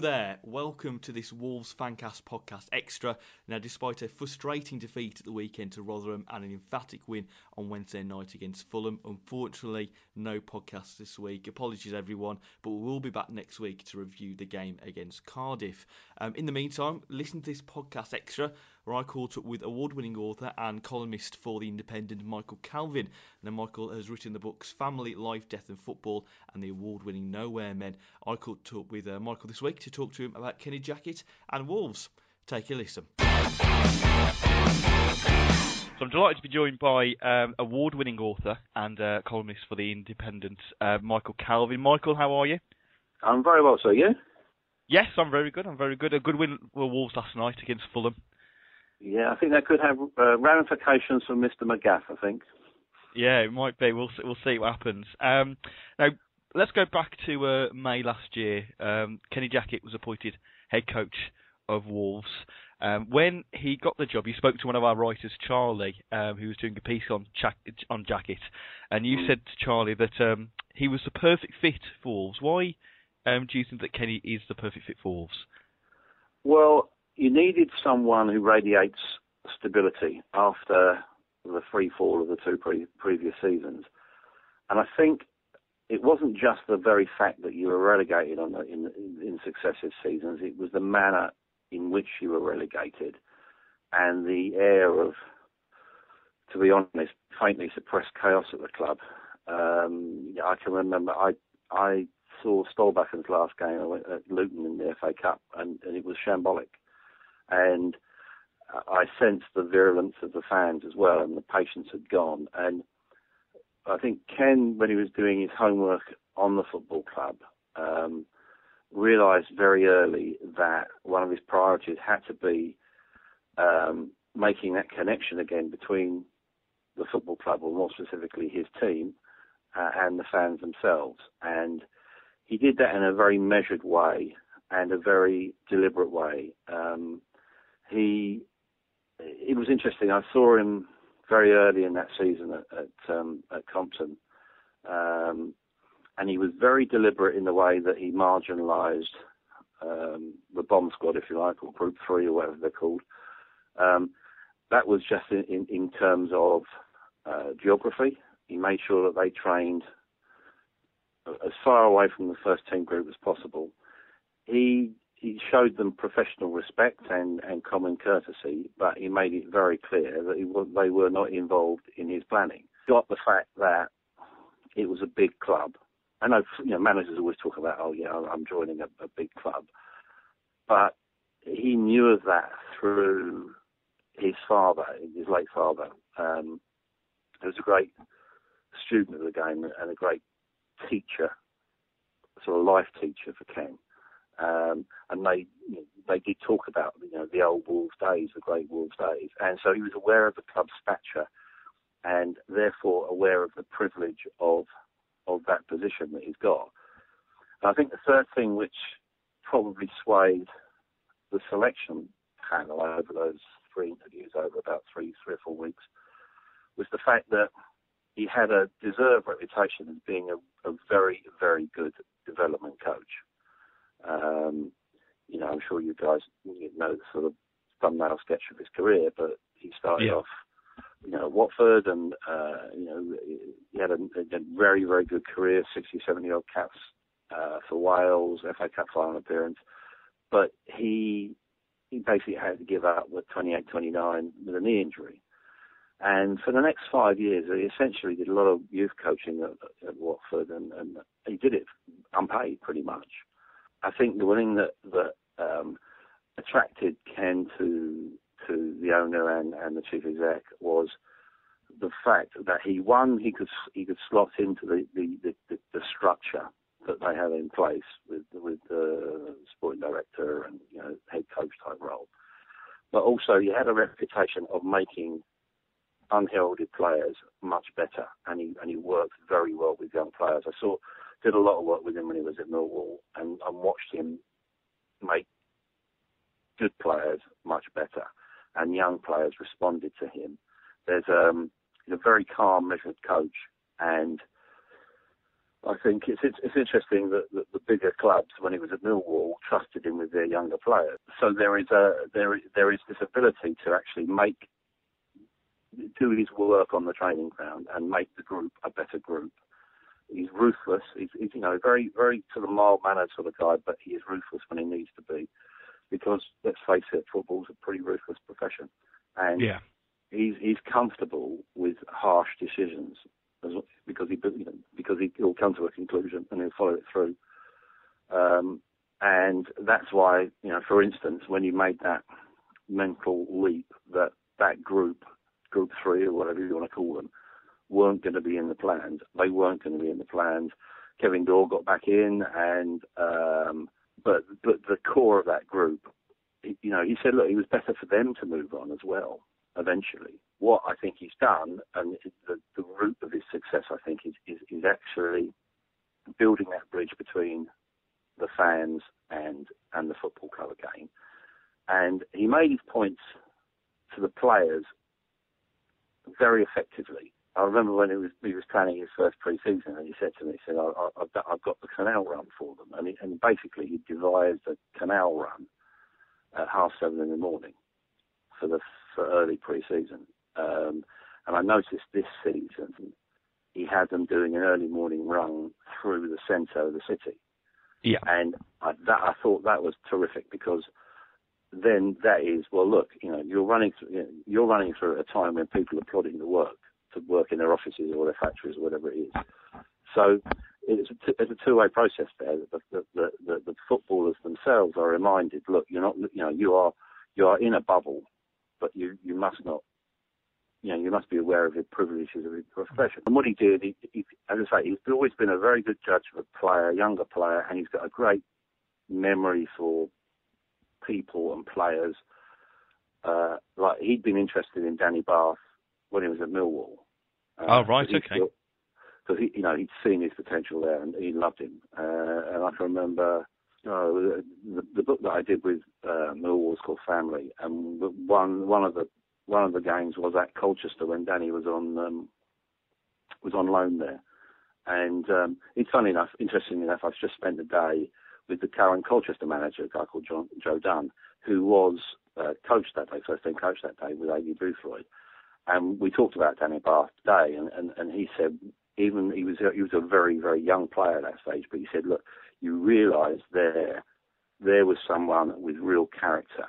There, welcome to this Wolves Fancast podcast extra. Now, despite a frustrating defeat at the weekend to Rotherham and an emphatic win on Wednesday night against Fulham, unfortunately, no podcast this week. Apologies, everyone, but we will be back next week to review the game against Cardiff. Um, in the meantime, listen to this podcast extra where I caught up with award winning author and columnist for The Independent, Michael Calvin. Now, Michael has written the books Family, Life, Death and Football and the award winning Nowhere Men. I caught up with uh, Michael this week to talk to him about Kenny Jackett and Wolves. Take a listen. So I'm delighted to be joined by um, award-winning author and uh, columnist for the Independent, uh, Michael Calvin. Michael, how are you? I'm very well, sir. You? Yes, I'm very good. I'm very good. A good win for Wolves last night against Fulham. Yeah, I think that could have uh, ramifications for Mr. Magath. I think. Yeah, it might be. We'll see, we'll see what happens. Um, now, let's go back to uh, May last year. Um, Kenny Jackett was appointed head coach of Wolves. Um, when he got the job, you spoke to one of our writers, Charlie, um, who was doing a piece on Jack- on Jackett, and you mm. said to Charlie that um, he was the perfect fit for Wolves. Why um, do you think that Kenny is the perfect fit for Wolves? Well, you needed someone who radiates stability after the free fall of the two pre- previous seasons, and I think it wasn't just the very fact that you were relegated the, in, in successive seasons; it was the manner in which you were relegated and the air of, to be honest, faintly suppressed chaos at the club. Um, I can remember I I saw Solbakken's last game at Luton in the FA Cup, and, and it was shambolic and I sensed the virulence of the fans as well, and the patience had gone. And I think Ken, when he was doing his homework on the football club, um, realised very early that one of his priorities had to be um, making that connection again between the football club, or more specifically his team, uh, and the fans themselves. And he did that in a very measured way and a very deliberate way. Um, he it was interesting. I saw him very early in that season at at, um, at Compton, um, and he was very deliberate in the way that he marginalised um, the bomb squad, if you like, or Group Three or whatever they're called. Um, that was just in, in, in terms of uh, geography. He made sure that they trained as far away from the first team group as possible. He he showed them professional respect and, and common courtesy, but he made it very clear that he, they were not involved in his planning. Got the fact that it was a big club. I know, you know managers always talk about, oh yeah, I'm joining a, a big club, but he knew of that through his father, his late father. Um, he was a great student of the game and a great teacher, sort of life teacher for Ken. Um, and they they did talk about you know the old Wolves days, the great Wolves days, and so he was aware of the club's stature, and therefore aware of the privilege of of that position that he's got. And I think the third thing which probably swayed the selection panel over those three interviews over about three, three or four weeks was the fact that he had a deserved reputation as being a, a very, very good development coach. Um, you know, I'm sure you guys know the sort of thumbnail sketch of his career, but he started yeah. off, you know, at Watford, and uh, you know, he had a, a, very, very good career, 60, 70 odd caps uh, for Wales, FA Cup final appearance, but he he basically had to give up with 28, 29 with a knee injury. And for the next five years, he essentially did a lot of youth coaching at, at Watford, and, and he did it unpaid pretty much. I think the one thing that that um, attracted Ken to to the owner and, and the chief exec was the fact that he one he could he could slot into the the, the, the structure that they have in place with with the sporting director and you know head coach type role, but also he had a reputation of making unheralded players much better, and he and he worked very well with young players. I saw did a lot of work with him when he was at Millwall, and, and watched him make good players much better, and young players responded to him. There's um, he's a very calm, measured coach, and I think it's it's, it's interesting that, the bigger clubs, when he was at Millwall, trusted him with their younger players. So there is a there there is this ability to actually make do his work on the training ground and make the group a better group. He's ruthless. He's, he's you know very very sort of mild mannered sort of guy, but he is ruthless when he needs to be, because let's face it, football's a pretty ruthless profession, and yeah. he's he's comfortable with harsh decisions because he you know, because he, will come to a conclusion and he'll follow it through. Um, and that's why, you know, for instance, when you made that mental leap that that group Group Three or whatever you want to call them, weren't going to be in the plans. They weren't going to be in the plans. Kevin Doyle got back in, and um, but but the core of that group, you know, he said, look, it was better for them to move on as well. Eventually, what I think he's done, and the, the root of his success, I think, is, is, is actually building that bridge between the fans and and the football club again. And he made his points to the players very effectively. I remember when he was he was planning his first pre-season, and he said to me, he said, I, have I've got the canal run for them," and, he, and basically he devised a canal run at half seven in the morning for the for early pre-season. Um, and I noticed this season he had them doing an early morning run through the centre of the city. Yeah. And I, that I thought that was terrific because then that is well. Look, you know, you're running through, you know, you're running through at a time when people are plodding to work to work in their offices or their factories or whatever it is. So it's a, t- it's a two-way process there. The, the, the, the, footballers themselves are reminded, look, you're not, you know, you are you are in a bubble, but you you must not, you know, you must be aware of the privileges of your profession. And what he did, he, he, as I say, he's always been a very good judge of a player, younger player, and he's got a great memory for people and players. Uh, like he'd been interested in Danny Batth when he was at Millwall. Uh, oh right, okay. Because he, you know, he'd seen his potential there and he loved him. Uh, and I can remember the, the book that I did with uh, Millwall was called Family, and one one of the one of the games was at Colchester when Danny was on um, was on loan there. And um, it's funny enough, interestingly enough, I've just spent the day with the current Colchester manager, a guy called John, Joe Dunne, who was uh, coach that day, first team coach that day with Aidy Boothroyd. And we talked about Danny Batth today, and, and, and he said even he was a, he was a very very young player at that stage, but he said, look, you realise there there was someone with real character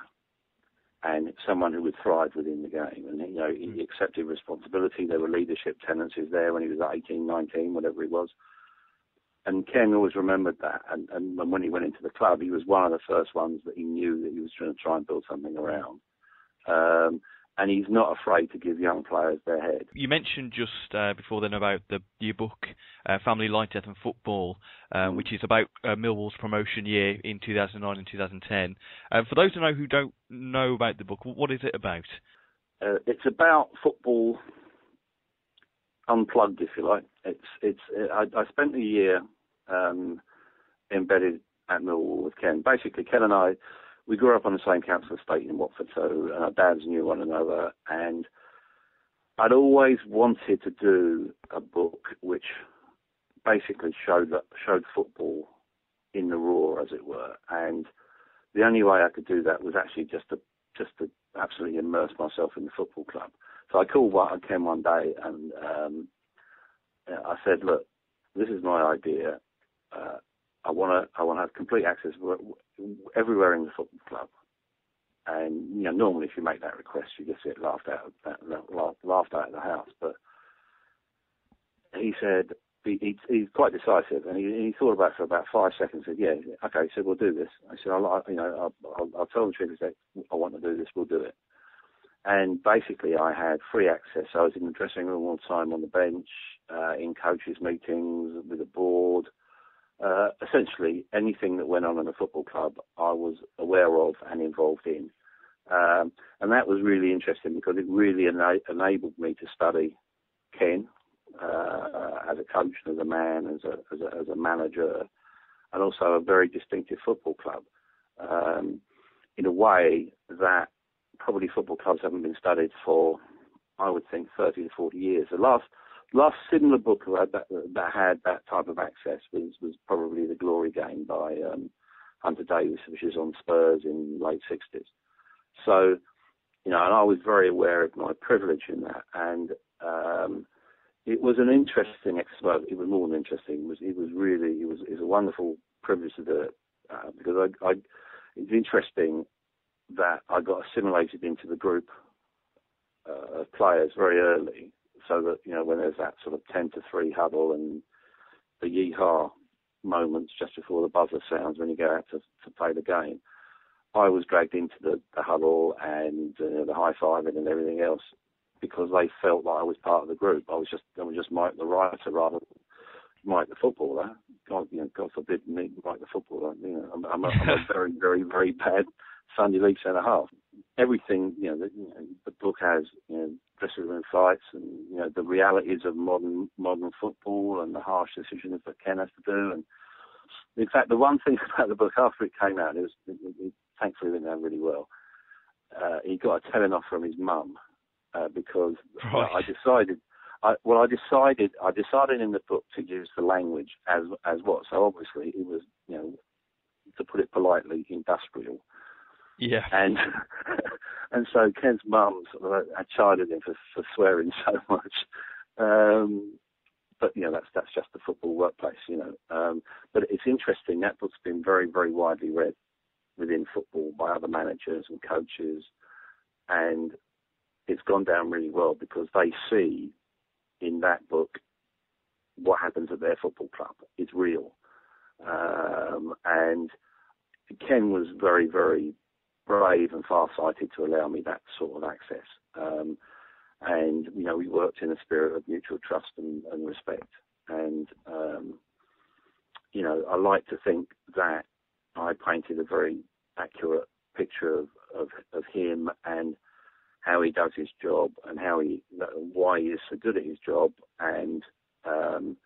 and someone who would thrive within the game. And you know, he mm. accepted responsibility. There were leadership tendencies there when he was 18, 19, whatever he was and Ken always remembered that. And, and when he went into the club, he was one of the first ones that he knew that he was trying to try and build something around. Um, and he's not afraid to give young players their head. You mentioned just uh, before then about the your book, uh, Family Life Death and Football, uh, mm. which is about uh, Millwall's promotion year in 2009 and 2010. Uh, for those who know who don't know about the book, what is it about? Uh, it's about football unplugged, if you like. It's it's. I, I spent a year um, embedded at Millwall with Ken. Basically, Ken and I we grew up on the same council estate in Watford, so our dads knew one another, and I'd always wanted to do a book which basically showed that, showed football in the raw, as it were, and the only way I could do that was actually just to just to absolutely immerse myself in the football club. So I called I came one day and um, I said, "Look, this is my idea. Uh, I want to I want to have complete access everywhere in the football club. And you know, normally if you make that request, you just get laughed out of, laughed out of the house. But he said he, he, he's quite decisive, and he, he thought about it for about five seconds. And Said, "Yeah, okay." so "We'll do this." I said, "I'll, you know, I'll, I'll, I'll tell the truth. I want to do this. We'll do it." And basically, I had free access. I was in the dressing room all the time, on the bench, uh, in coaches' meetings with the board uh, essentially anything that went on in a football club, I was aware of and involved in. Um, and that was really interesting because it really ena- enabled me to study Ken uh, as a coach, and as a man, as a, as a, as a manager, and also a very distinctive football club. Um, in a way that probably football clubs haven't been studied for, I would think, 30 to 40 years. The last last similar book that, that had that type of access was was probably the Glory Game by um, Hunter Davies, which is on Spurs in late sixties. So, you know, and I was very aware of my privilege in that, and um, it was an interesting exercise. It was more than interesting. It was it was really it was it was a wonderful privilege to do it uh, because I, I it's interesting that I got assimilated into the group uh, of players very early so that you know when there's that sort of ten to three huddle and the yeehaw moments just before the buzzer sounds when you go out to, to play the game, I was dragged into the, the huddle and uh, the high fiving and everything else because they felt like I was part of the group. I was just I was just Mike the writer rather than Mike the footballer. God, you know, God forbid me Mike the footballer. You know, I'm, I'm, a, I'm a very very very bad Sunday league centre half. Everything you know, the, you know, the book has you know, dressing room fights and you know the realities of modern modern football and the harsh decisions that Ken has to do. And in fact, the one thing about the book after it came out, it was it, it, thankfully went down really well. Uh, he got a telling off from his mum uh, because right. I decided. I, well, I decided I decided in the book to use the language as as what. So obviously it was you know to put it politely industrial. Yeah. And and so Ken's mum sort of chided him for, for swearing so much. Um, but you know that's that's just the football workplace, you know. Um, but it's interesting that book's been very very widely read within football by other managers and coaches, and it's gone down really well because they see in that book what happens at their football club. is real, um, and Ken was very very brave and far-sighted to allow me that sort of access. Um, and you know, we worked in a spirit of mutual trust and, and respect. And um, you know, I like to think that I painted a very accurate picture of, of, of him and how he does his job and how he why he is so good at his job and um,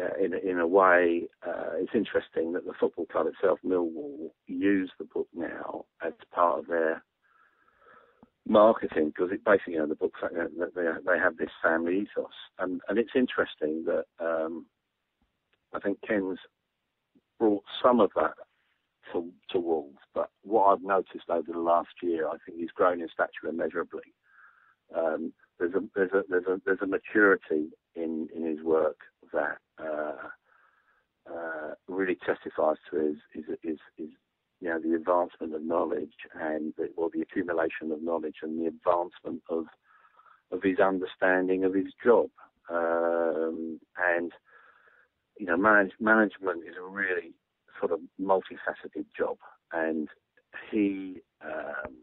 uh, in in a way, uh, it's interesting that the football club itself, Millwall, use the book now as part of their marketing because it basically, you know, the book that they they have this family ethos, and and it's interesting that um, I think Ken's brought some of that to to Wolves, but what I've noticed over the last year, I think he's grown in stature immeasurably. Um, there's a there's a there's a there's a maturity in in his work that uh, uh, really testifies to his, his, his, his, you know, the advancement of knowledge and the, the accumulation of knowledge and the advancement of of his understanding of his job. Um, and you know, manage, management is a really sort of multifaceted job, and he um,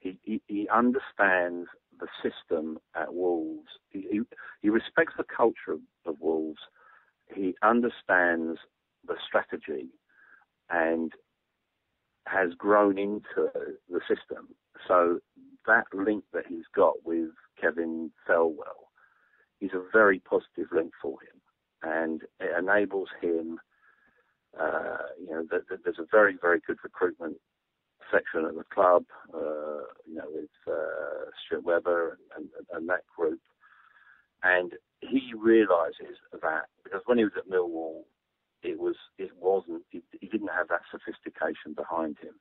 he, he, he understands the system at Wolves. He, he, respects the culture of, of Wolves. He understands the strategy and has grown into the system. So that link that he's got with Kevin Thelwell is a very positive link for him, and it enables him. Uh, you know, th- th- there's a very, very good recruitment section at the club, uh, you know, with uh, Stuart and, and, and that group. And he realises that because when he was at Millwall, it was it wasn't he, he didn't have that sophistication behind him.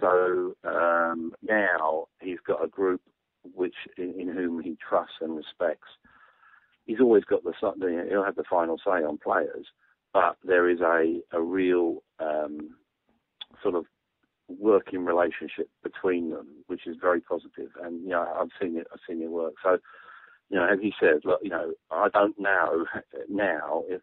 So um, now he's got a group which in, in, whom he trusts and respects. He's always got the he'll have the final say on players, but there is a a real um, sort of working relationship between them, which is very positive. And you know, I've seen it. I've seen it work. So, you know, as he said, look, you know, I don't know now if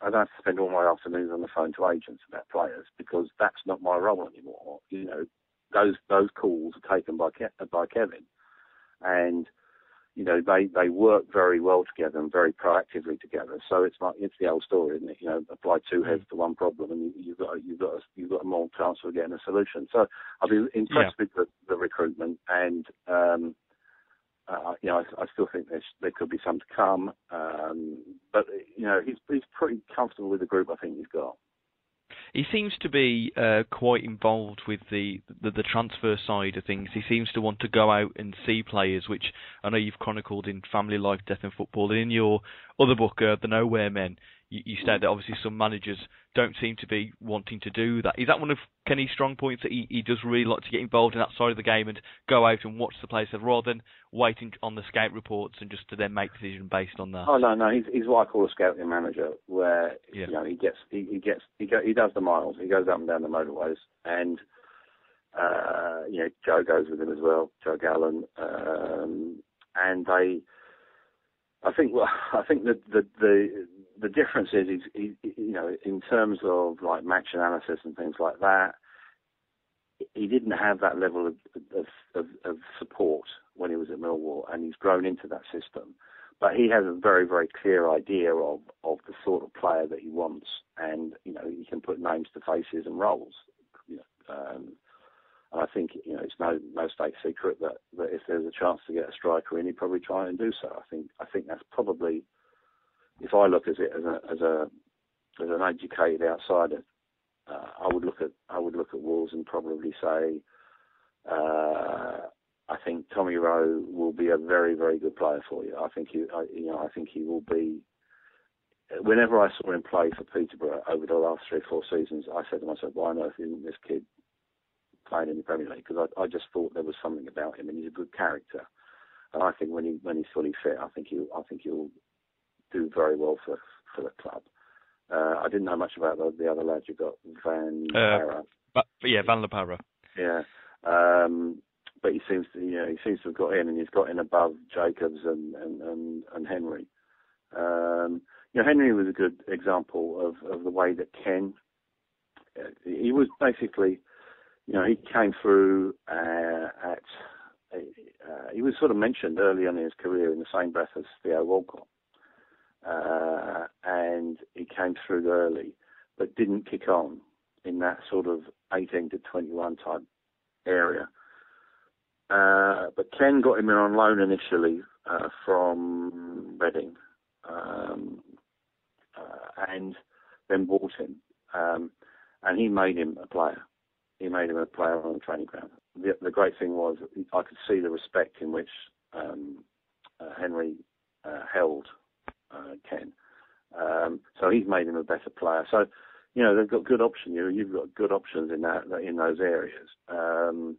I don't have to spend all my afternoons on the phone to agents about players because that's not my role anymore. You know, those those calls are taken by Ke- by Kevin, and you know they they work very well together and very proactively together. So it's like it's the old story, isn't it? You know, apply two heads mm. to one problem, and you, have got you've got a, you've got a more chance of getting a solution. So I've been impressed yeah. with the, the recruitment, and um, uh, you know I, I still think there's, there could be some to come. Um, but you know he's he's pretty comfortable with the group I think he's got he seems to be uh, quite involved with the, the, the transfer side of things. He seems to want to go out and see players, which I know you've chronicled in Family Life, Death and Football. And in your other book, uh, The Nowhere Men, you, you said that obviously some managers don't seem to be wanting to do that. Is that one of Kenny's strong points that he, he does really like to get involved in that side of the game and go out and watch the players rather than waiting on the scout reports and just to then make decisions based on that? Oh no, no, he's, he's what I call a scouting manager, where yeah. you know he gets he, he gets he, go, he does the miles, he goes up and down the motorways, and uh, you know Joe goes with him as well, Joe Gallen, um, and they. I think well, I think that the the the difference is, he, you know, in terms of like match analysis and things like that, he didn't have that level of, of, of, support when he was at Millwall, and he's grown into that system. But he has a very, very clear idea of, of the sort of player that he wants, and you know he can put names to faces and roles. You know, um, and I think you know it's no no state secret that, that if there's a chance to get a striker in, he'd probably try and do so. I think I think that's probably if I look at it as a as a as an educated outsider, uh, I would look at I would look at Wolves and probably say, uh, I think Tommy Rowe will be a very very good player for you. I think he I, you know I think he will be. Whenever I saw him play for Peterborough over the last three or four seasons, I said to myself, why on earth isn't this kid playing in the Premier League? Because I, I just thought there was something about him, and he's a good character. And I think when he when he's fully fit, I think he I think he'll do very well for for the club. Uh, I didn't know much about the, the other lads you got, Van uh, But, yeah, Van La Yeah. Um, but he seems to, you know, he seems to have got in, and he's got in above Jacobs and and and, and Henry. Um, you know, Henry was a good example of of the way that Ken. Uh, he was basically, you know, he came through uh, at. Uh, he was sort of mentioned early on in his career in the same breath as Theo Walcott uh, and he came through early, but didn't kick on in that sort of 18 to 21 type area. Uh, but Ken got him in on loan initially uh, from Reading, um, uh, and then bought him, um, and he made him a player. He made him a player on the training ground. The, the great thing was I could see the respect in which um, uh, Henry uh, held uh, Ken. Um, so he's made him a better player. So, you know, they've got good options. You you've got good options in that in those areas. Um,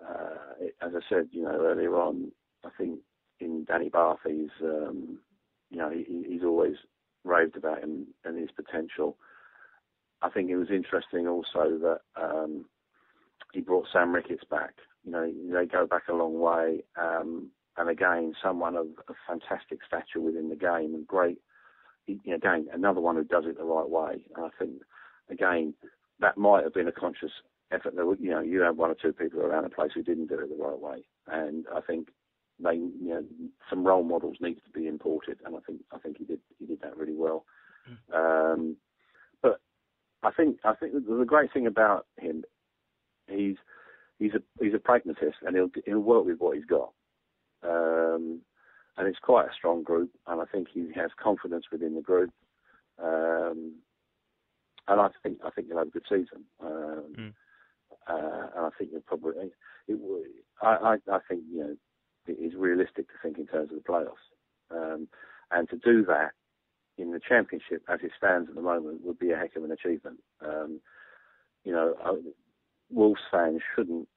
uh, as I said, you know, earlier on, I think in Danny Batth, he's, um, you know, he, he's always raved about him and his potential. I think it was interesting also that um, he brought Sam Ricketts back. You know, they go back a long way. Um, and again, someone of, of fantastic stature within the game and great. Again, another one who does it the right way. And I think, again, that might have been a conscious effort. That you know, you have one or two people around a place who didn't do it the right way, and I think they, you know, some role models need to be imported, and I think I think he did he did that really well. Mm. Um, but I think I think the great thing about him, he's he's a he's a pragmatist, and he'll he'll work with what he's got. Um, and it's quite a strong group, and I think he has confidence within the group. Um, and I think I think he'll have a good season. Um, mm. uh, and I think you'll probably it, I, I, I think you know it is realistic to think in terms of the playoffs, um, and to do that in the championship as it stands at the moment would be a heck of an achievement. Um, you know, Wolves fans shouldn't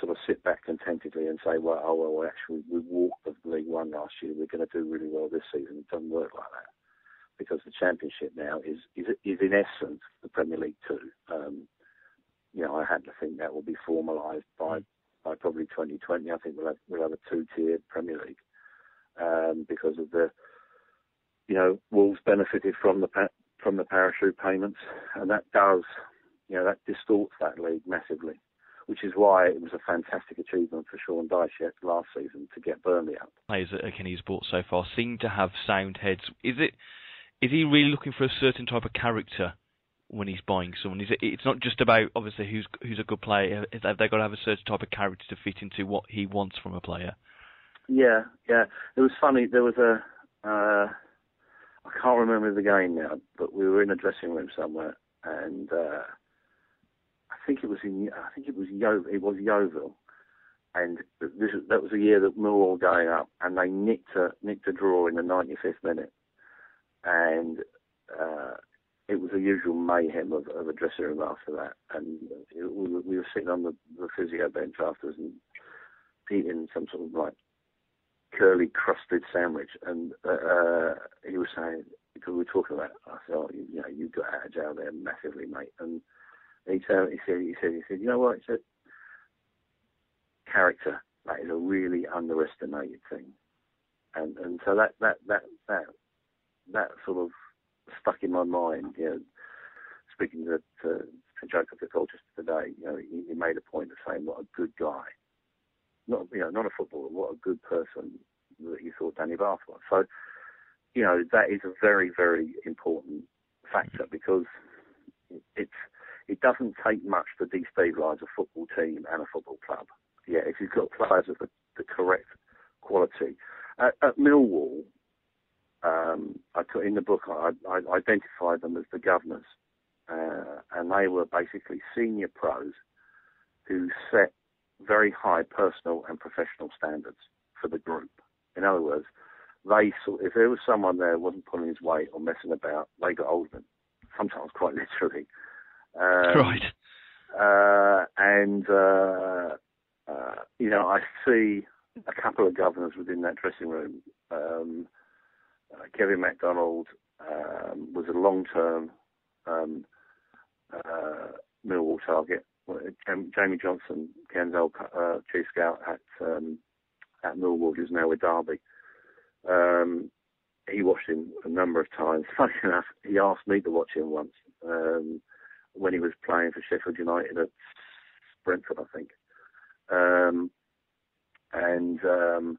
sort of sit back contentedly and say, well, oh, well, actually, we walked the League One last year. We're going to do really well this season. It doesn't work like that because the Championship now is is, is in essence the Premier League Two. Um, you know, I had to think that will be formalised by by probably 2020. I think we'll have we'll have a two-tiered Premier League um, because of the you know Wolves benefited from the from the parachute payments, and that does you know that distorts that league massively which is why it was a fantastic achievement for Sean Dyche last season to get Burnley up. Players that Kenny's bought so far seem to have sound heads. Is it? Is he really looking for a certain type of character when he's buying someone? Is it? It's not just about obviously who's who's a good player. Have they got to have a certain type of character to fit into what he wants from a player? Yeah, yeah. It was funny. There was a. Uh, I can't remember the game now, but we were in a dressing room somewhere, and uh, think it was in I think it was Yo it was Yeovil, and this that was the year that Millwall going up, and they nicked a nicked a draw in the 95th minute, and uh, it was the usual mayhem of, of a dressing room after that, and it, we, were, sitting on the, the physio bench afterwards and eating some sort of like curly crusted sandwich, and uh, uh, he was saying because we were talking about, I said, oh, you, you know, you got out of jail there massively, mate, and he said, he said, he said, he said, you know what? He said, character. That is a really underestimated thing, and and so that that that that that sort of stuck in my mind. You know, speaking to to, to Jacob Colchester today, you know, he, he made a point of saying what a good guy, not you know, not a footballer, what a good person that he thought Danny Batth was. So, you know, that is a very very important factor mm-hmm. because it's it doesn't take much to destabilise a football team and a football club. Yeah, if you've got players of the, the correct quality. At, at Millwall, um, I put in the book, I, I identified them as the governors, uh, and they were basically senior pros who set very high personal and professional standards for the group. In other words, they saw, if there was someone there who wasn't pulling his weight or messing about, they got hold of them, sometimes quite literally. Um, right. Uh, and uh, uh, you know, I see a couple of governors within that dressing room. Um, uh, Kevin McDonald um, was a long-term um, uh, Millwall target. Jamie Johnson, Ken's uh, chief scout at um, at Millwall, who's now with Derby. Um, he watched him a number of times. Funny enough, he asked me to watch him once. Um, when he was playing for Sheffield United at Brentford, I think. Um, and um,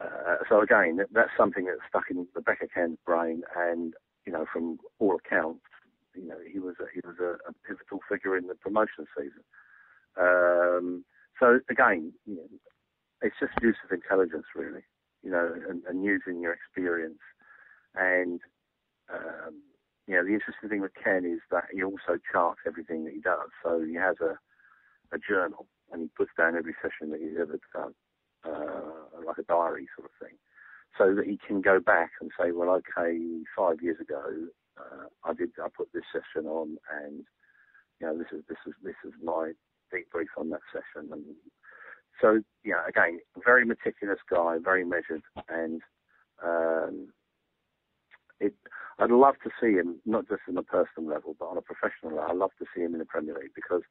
uh, so again, that's something that stuck in Rebecca Ken's brain, and you know, from all accounts, you know, he was a, he was a, a pivotal figure in the promotion season. Um, so again, you know, it's just use of intelligence, really, you know, and, and using your experience and um, you know, the interesting thing with Ken is that he also charts everything that he does. So he has a, a journal and he puts down every session that he's ever done, uh, like a diary sort of thing, so that he can go back and say, well, okay, five years ago, uh, I did, I put this session on, and you know, this is this is this is my debrief on that session, and so yeah, again, very meticulous guy, very measured, and um, I'd love to see him, not just on a personal level, but on a professional level. I'd love to see him in the Premier League because,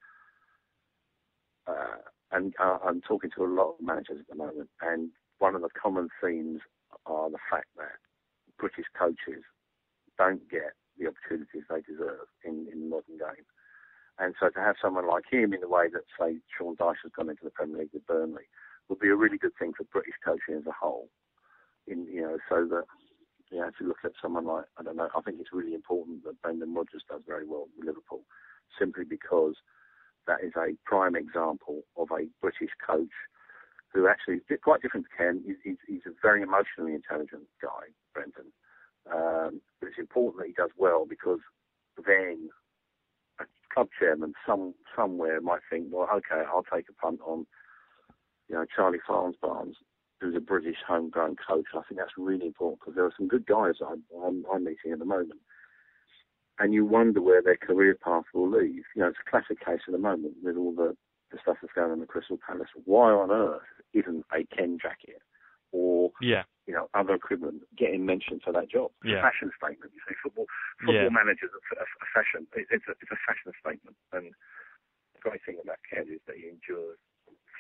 uh, and uh, I'm talking to a lot of managers at the moment, and one of the common themes are the fact that British coaches don't get the opportunities they deserve in, in the modern game. And so to have someone like him in the way that, say, Sean Dyche has gone into the Premier League with Burnley would be a really good thing for British coaching as a whole. In you know, so that know, if you look at someone like, I don't know, I think it's really important that Brendan Rodgers does very well with Liverpool, simply because that is a prime example of a British coach who actually is quite different to Ken. He's, he's, he's a very emotionally intelligent guy, Brendan. Um, but it's important that he does well because then a club chairman some somewhere might think, well, okay, I'll take a punt on, you know, Charlie Farnsbarns, who's a British homegrown coach. I think that's really important because there are some good guys I'm, I'm, I'm meeting at the moment. And you wonder where their career path will lead. You know, it's a classic case at the moment with all the, the stuff that's going on in the Crystal Palace. Why on earth isn't a Ken Jackett or yeah. you know other equivalent getting mentioned for that job. It's yeah. a fashion statement. You see, football football yeah. managers are a, a fashion. It, it's a it's a fashion statement, and the great thing about Ken is that he endures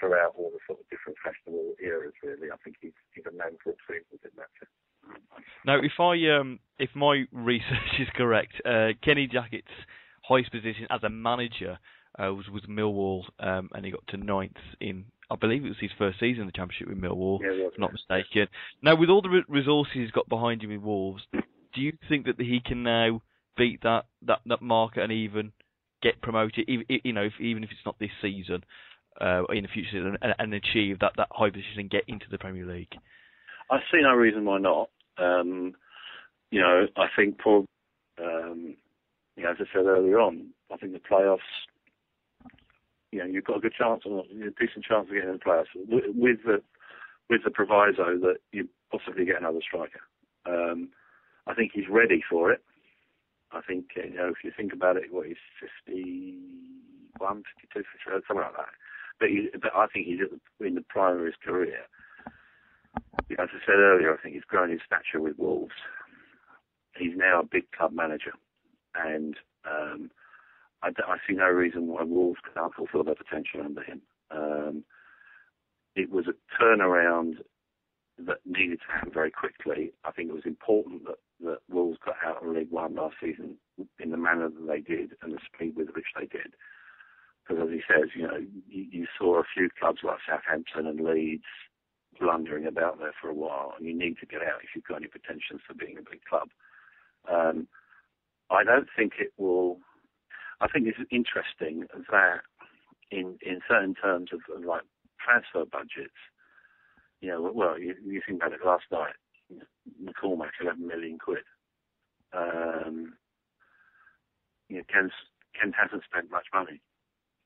throughout all the sort of different fashionable eras. Really, I think he's he's a man for seasons in that sense. Now, if I um if my research is correct, uh, Kenny Jackett's highest position as a manager uh, was with Millwall, um, and he got to ninth in I believe it was his first season in the Championship with Millwall, yeah, if not mistaken. Now, with all the resources he's got behind him with Wolves, do you think that he can now beat that that that market and even get promoted, even, you know, if, even if it's not this season, uh, in the future and, and, achieve that that high position and get into the Premier League? I see no reason why not. Um, you know, I think for um, you know, as I said earlier on, I think the playoffs you know you've got a good chance, or a decent chance of getting in the playoffs with the with the proviso that you possibly get another striker. Um, I think he's ready for it. I think you know if you think about it, what he's 51, 52, 53, something like that. But, he, but I think he's the, in the prime of his career. As I said earlier, I think he's grown his stature with Wolves. He's now a big club manager, and um, I, I see no reason why Wolves can't fulfil their potential under him. Um, it was a turnaround that needed to happen very quickly. I think it was important that, that Wolves got out of League One last season in the manner that they did and the speed with which they did. Because as he says, you know, you, you saw a few clubs like Southampton and Leeds blundering about there for a while, and you need to get out if you've got any potential for being a big club. Um, I don't think it will I think it's interesting that in in certain terms of, like transfer budgets, you know, well, you, you think about it last night, McCormack, 11 million quid. Um, you know, Ken's, Ken hasn't spent much money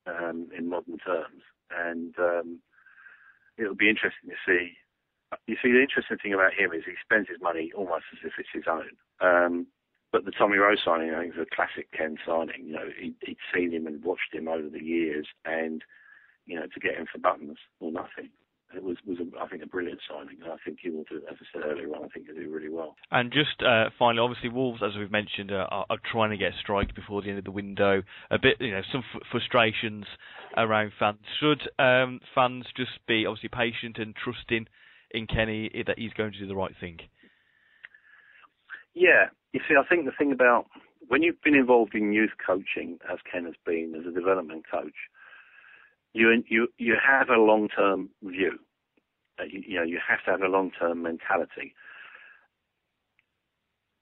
um, in modern terms, and um, it'll be interesting to see. You see, the interesting thing about him is he spends his money almost as if it's his own. Um, but the Tommy Rowe signing, I think, is a classic Ken signing. You know, he, he'd seen him and watched him over the years, and you know, to get him for buttons or nothing, it was was a, I think a brilliant signing. And I think he will do, as I said earlier on, I think he'll do really well. And just uh, finally, obviously, Wolves, as we've mentioned, uh, are, are, trying to get a strike before the end of the window. A bit, you know, some f- frustrations around fans. Should um, fans just be obviously patient and trusting in Kenny that he's going to do the right thing? Yeah, you see, I think the thing about when you've been involved in youth coaching, as Ken has been as a development coach, you you you have a long term view. You, know, you have to have a long term mentality.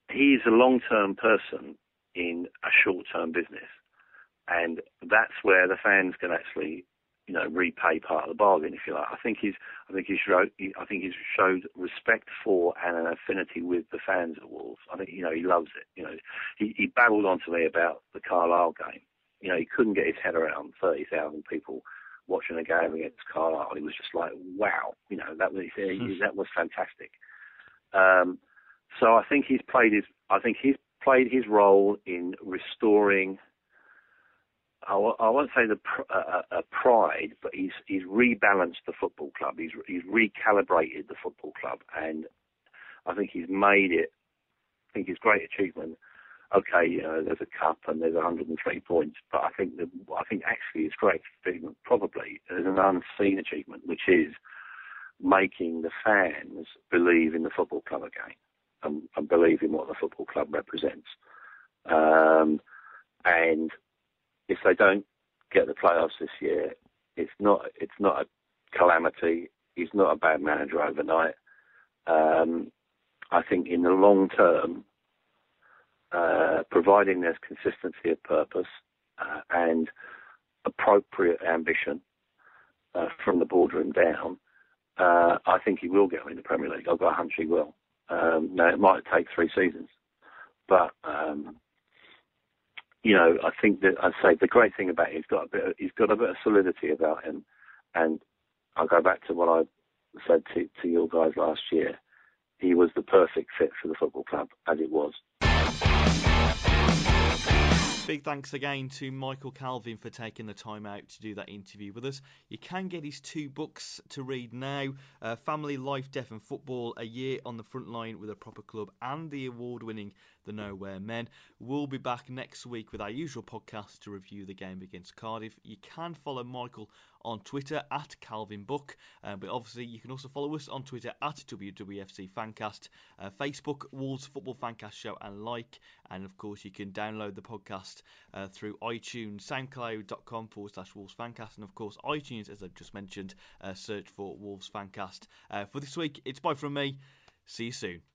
He's a long term person in a short term business, and that's where the fans can actually you know, repay part of the bargain, if you like. I think he's, I think he's showed, I think he's showed respect for and an affinity with the fans at Wolves. I think, you know, he loves it. You know, he, he babbled on to me about the Carlisle game. You know, he couldn't get his head around 30,000 people watching a game against Carlisle. He was just like, wow, you know, that was, that was fantastic. Um, so I think he's played his, I think he's played his role in restoring I, I won't say the pr- uh, uh, pride, but he's he's rebalanced the football club. He's he's recalibrated the football club, and I think he's made it. I think his great achievement. Okay, there's a cup and there's 103 points, but I think the I think actually his great achievement probably is an unseen achievement, which is making the fans believe in the football club again and, and believe in what the football club represents. Um, and if they don't get the playoffs this year, it's not it's not a calamity. He's not a bad manager overnight. Um, I think in the long term, uh, providing there's consistency of purpose uh, and appropriate ambition uh, from the boardroom down, uh, I think he will get in the Premier League. I've got a hunch he will. Um, now it might take three seasons, but um, you know, I think that I'd say the great thing about him, he's got a bit, of, he's got a bit of solidity about him, and I'll go back to what I said to, to your guys last year. He was the perfect fit for the football club as it was. Big thanks again to Michael Calvin for taking the time out to do that interview with us. You can get his two books to read now uh, Family Life, Death and Football, A Year on the Front Line with a Proper Club, and the award winning The Nowhere Men. We'll be back next week with our usual podcast to review the game against Cardiff. You can follow Michael on Twitter at Calvin Book. Uh, but obviously, you can also follow us on Twitter at WWFC Fancast, uh, Facebook Wolves Football Fancast Show, and like. And of course, you can download the podcast uh, through iTunes, SoundCloud.com forward slash Wolves Fancast, and of course, iTunes, as I've just mentioned, uh, search for Wolves Fancast. Uh, for this week, it's bye from me. See you soon.